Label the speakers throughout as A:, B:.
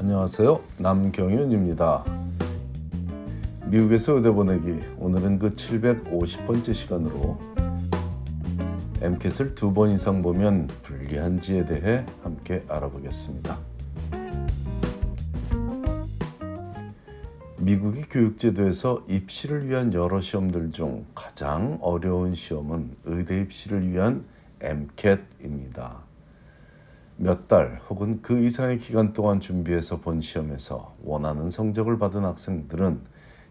A: 안녕하세요. 남경윤입니다. 미국에서 의대 보내기 오늘은 그 750번째 시간으로 MCAT을 두 번 이상 보면 불리한지에 대해 함께 알아보겠습니다. 미국의 교육제도에서 입시를 위한 여러 시험들 중 가장 어려운 시험은 의대 입시를 위한 MCAT입니다. 몇 달 혹은 그 이상의 기간 동안 준비해서 본 시험에서 원하는 성적을 받은 학생들은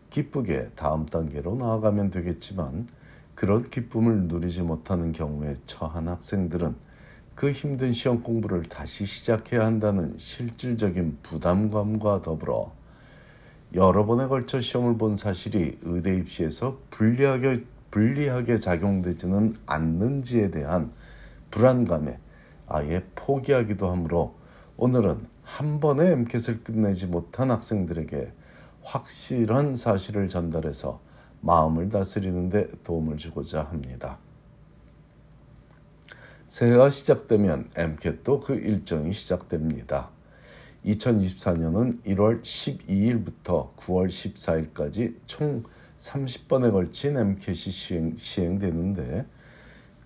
A: 기쁘게 다음 단계로 나아가면 되겠지만 그런 기쁨을 누리지 못하는 경우에 처한 학생들은 그 힘든 시험 공부를 다시 시작해야 한다는 실질적인 부담감과 더불어 여러 번에 걸쳐 시험을 본 사실이 의대 입시에서 불리하게, 불리하게 작용되지는 않는지에 대한 불안감에 아예 포기하기도 하므로 오늘은 한 번에 MCAT을 끝내지 못한 학생들에게 확실한 사실을 전달해서 마음을 다스리는 데 도움을 주고자 합니다. 새해가 시작되면 MCAT도 그 일정이 시작됩니다. 2024년은 1월 12일부터 9월 14일까지 총 30번에 걸친 MCAT이 시행, 시행되는데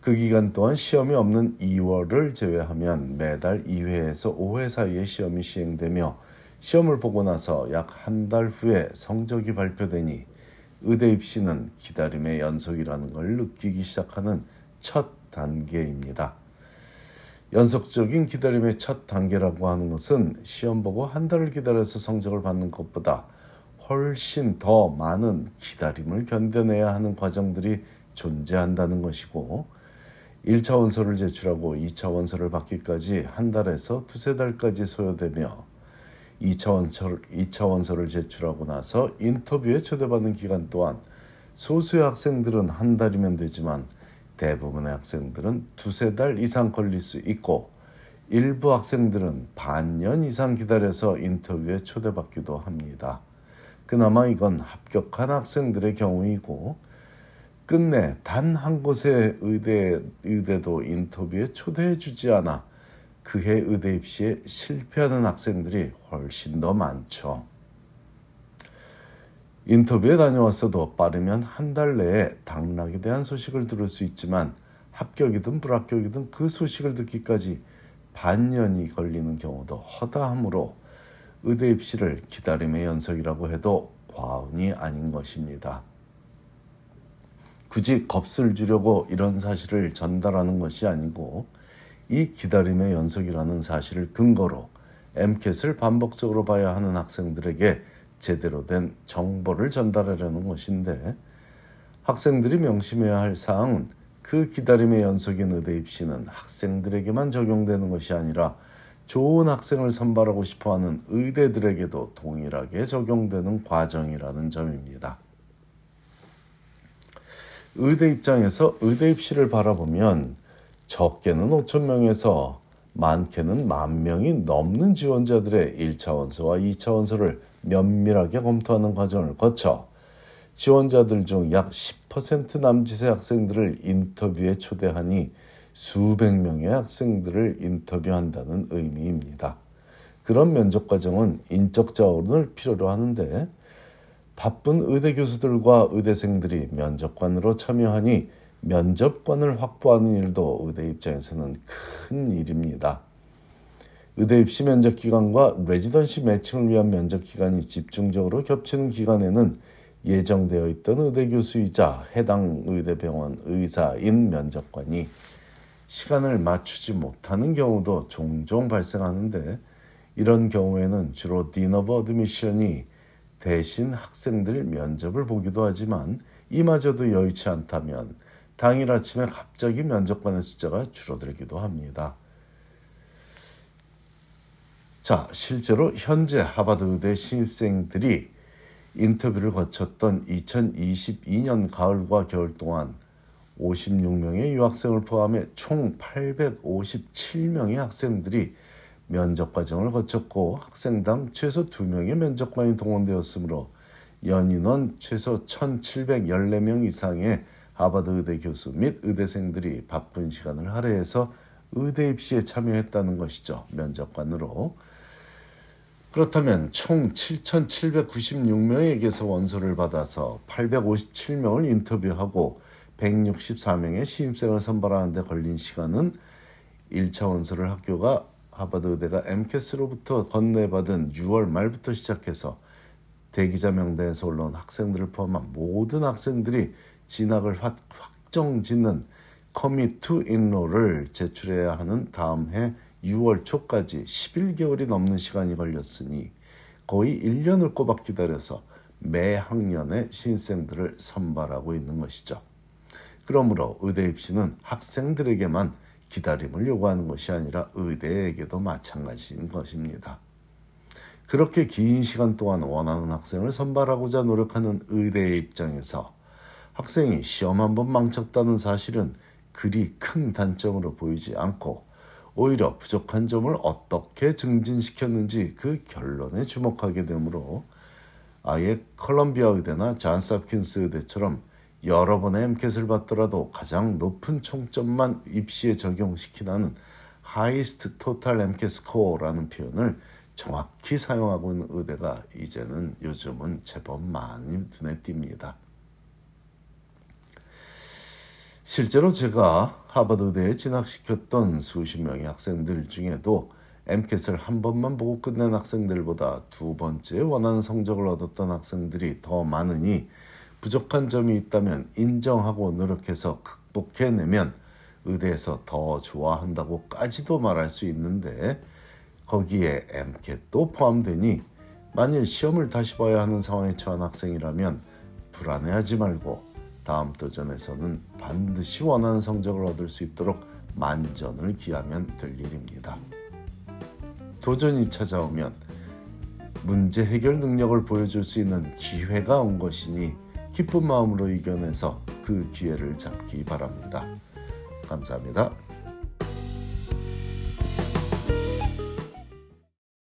A: 그 기간 동안 시험이 없는 2월을 제외하면 매달 2회에서 5회 사이에 시험이 시행되며 시험을 보고 나서 약 한 달 후에 성적이 발표되니 의대 입시는 기다림의 연속이라는 걸 느끼기 시작하는 첫 단계입니다. 연속적인 기다림의 첫 단계라고 하는 것은 시험 보고 한 달을 기다려서 성적을 받는 것보다 훨씬 더 많은 기다림을 견뎌내야 하는 과정들이 존재한다는 것이고 1차 원서를 제출하고 2차 원서를 받기까지 한 달에서 두세 달까지 소요되며 2차, 원서, 2차 원서를 제출하고 나서 인터뷰에 초대받는 기간 또한 소수의 학생들은 한 달이면 되지만 대부분의 학생들은 두세 달 이상 걸릴 수 있고 일부 학생들은 반년 이상 기다려서 인터뷰에 초대받기도 합니다. 그나마 이건 합격한 학생들의 경우이고 끝내 단 한 곳의 의대, 의대도 인터뷰에 초대해 주지 않아 그해 의대 입시에 실패하는 학생들이 훨씬 더 많죠. 인터뷰에 다녀왔어도 빠르면 한 달 내에 당락에 대한 소식을 들을 수 있지만 합격이든 불합격이든 그 소식을 듣기까지 반년이 걸리는 경우도 허다하므로 의대 입시를 기다림의 연속이라고 해도 과언이 아닌 것입니다. 굳이 겁을 주려고 이런 사실을 전달하는 것이 아니고 이 기다림의 연속이라는 사실을 근거로 MCAT을 반복적으로 봐야 하는 학생들에게 제대로 된 정보를 전달하려는 것인데 학생들이 명심해야 할 사항은 그 기다림의 연속인 의대 입시는 학생들에게만 적용되는 것이 아니라 좋은 학생을 선발하고 싶어하는 의대들에게도 동일하게 적용되는 과정이라는 점입니다. 의대 입장에서 의대 입시를 바라보면 적게는 5천 명에서 많게는 만 명이 넘는 지원자들의 1차 원서와 2차 원서를 면밀하게 검토하는 과정을 거쳐 지원자들 중 약 10% 남짓의 학생들을 인터뷰에 초대하니 수백 명의 학생들을 인터뷰한다는 의미입니다. 그런 면접 과정은 인적 자원을 필요로 하는데 바쁜 의대 교수들과 의대생들이 면접관으로 참여하니 면접관을 확보하는 일도 의대 입장에서는 큰 일입니다. 의대 입시 면접 기간과 레지던시 매칭을 위한 면접 기간이 집중적으로 겹치는 기간에는 예정되어 있던 의대 교수이자 해당 의대 병원 의사인 면접관이 시간을 맞추지 못하는 경우도 종종 발생하는데 이런 경우에는 주로 Dean of Admission이 대신 학생들 면접을 보기도 하지만 이마저도 여의치 않다면 당일 아침에 갑자기 면접관의 숫자가 줄어들기도 합니다. 자, 실제로 현재 하버드 의대 신입생들이 인터뷰를 거쳤던 2022년 가을과 겨울 동안 56명의 유학생을 포함해 총 857명의 학생들이 면접 과정을 거쳤고 학생당 최소 2명의 면접관이 동원되었으므로 연인원 최소 1,714명 이상의 하버드 의대 교수 및 의대생들이 바쁜 시간을 할애해서 의대 입시에 참여했다는 것이죠. 면접관으로. 그렇다면 총 7,796명에게서 원서를 받아서 857명을 인터뷰하고 164명의 신입생을 선발하는 데 걸린 시간은 1차 원서를 학교가 하버드 의대가 AMCAS로부터 건네받은 6월 말부터 시작해서 대기자 명단에서 올라온 학생들을 포함한 모든 학생들이 진학을 확- 확정짓는 Commit to Enroll을 제출해야 하는 다음 해 6월 초까지 11개월이 넘는 시간이 걸렸으니 거의 1년을 꼬박 기다려서 매 학년에 신입생들을 선발하고 있는 것이죠. 그러므로 의대 입시는 학생들에게만 기다림을 요구하는 것이 아니라 의대에게도 마찬가지인 것입니다. 그렇게 긴 시간 동안 원하는 학생을 선발하고자 노력하는 의대의 입장에서 학생이 시험 한 번 망쳤다는 사실은 그리 큰 단점으로 보이지 않고 오히려 부족한 점을 어떻게 증진시켰는지 그 결론에 주목하게 되므로 아예 컬럼비아 의대나 잔스 홉킨스 의대처럼 여러 번의 MCAT을 받더라도 가장 높은 총점만 입시에 적용시키라는 하이스트 토탈 MCAT 스코어라는 표현을 정확히 사용하고 있는 의대가 이제는 요즘은 제법 많이 눈에 띕니다. 실제로 제가 하버드 의대에 진학시켰던 수십 명의 학생들 중에도 MCAT을 한 번만 보고 끝낸 학생들보다 두 번째 원하는 성적을 얻었던 학생들이 더 많으니 부족한 점이 있다면 인정하고 노력해서 극복해내면 의대에서 더 좋아한다고까지도 말할 수 있는데 거기에 MCAT도 포함되니 만일 시험을 다시 봐야 하는 상황에 처한 학생이라면 불안해하지 말고 다음 도전에서는 반드시 원하는 성적을 얻을 수 있도록 만전을 기하면 될 일입니다. 도전이 찾아오면 문제 해결 능력을 보여줄 수 있는 기회가 온 것이니 기쁜 마음으로 이겨내서 그 기회를 잡기 바랍니다. 감사합니다.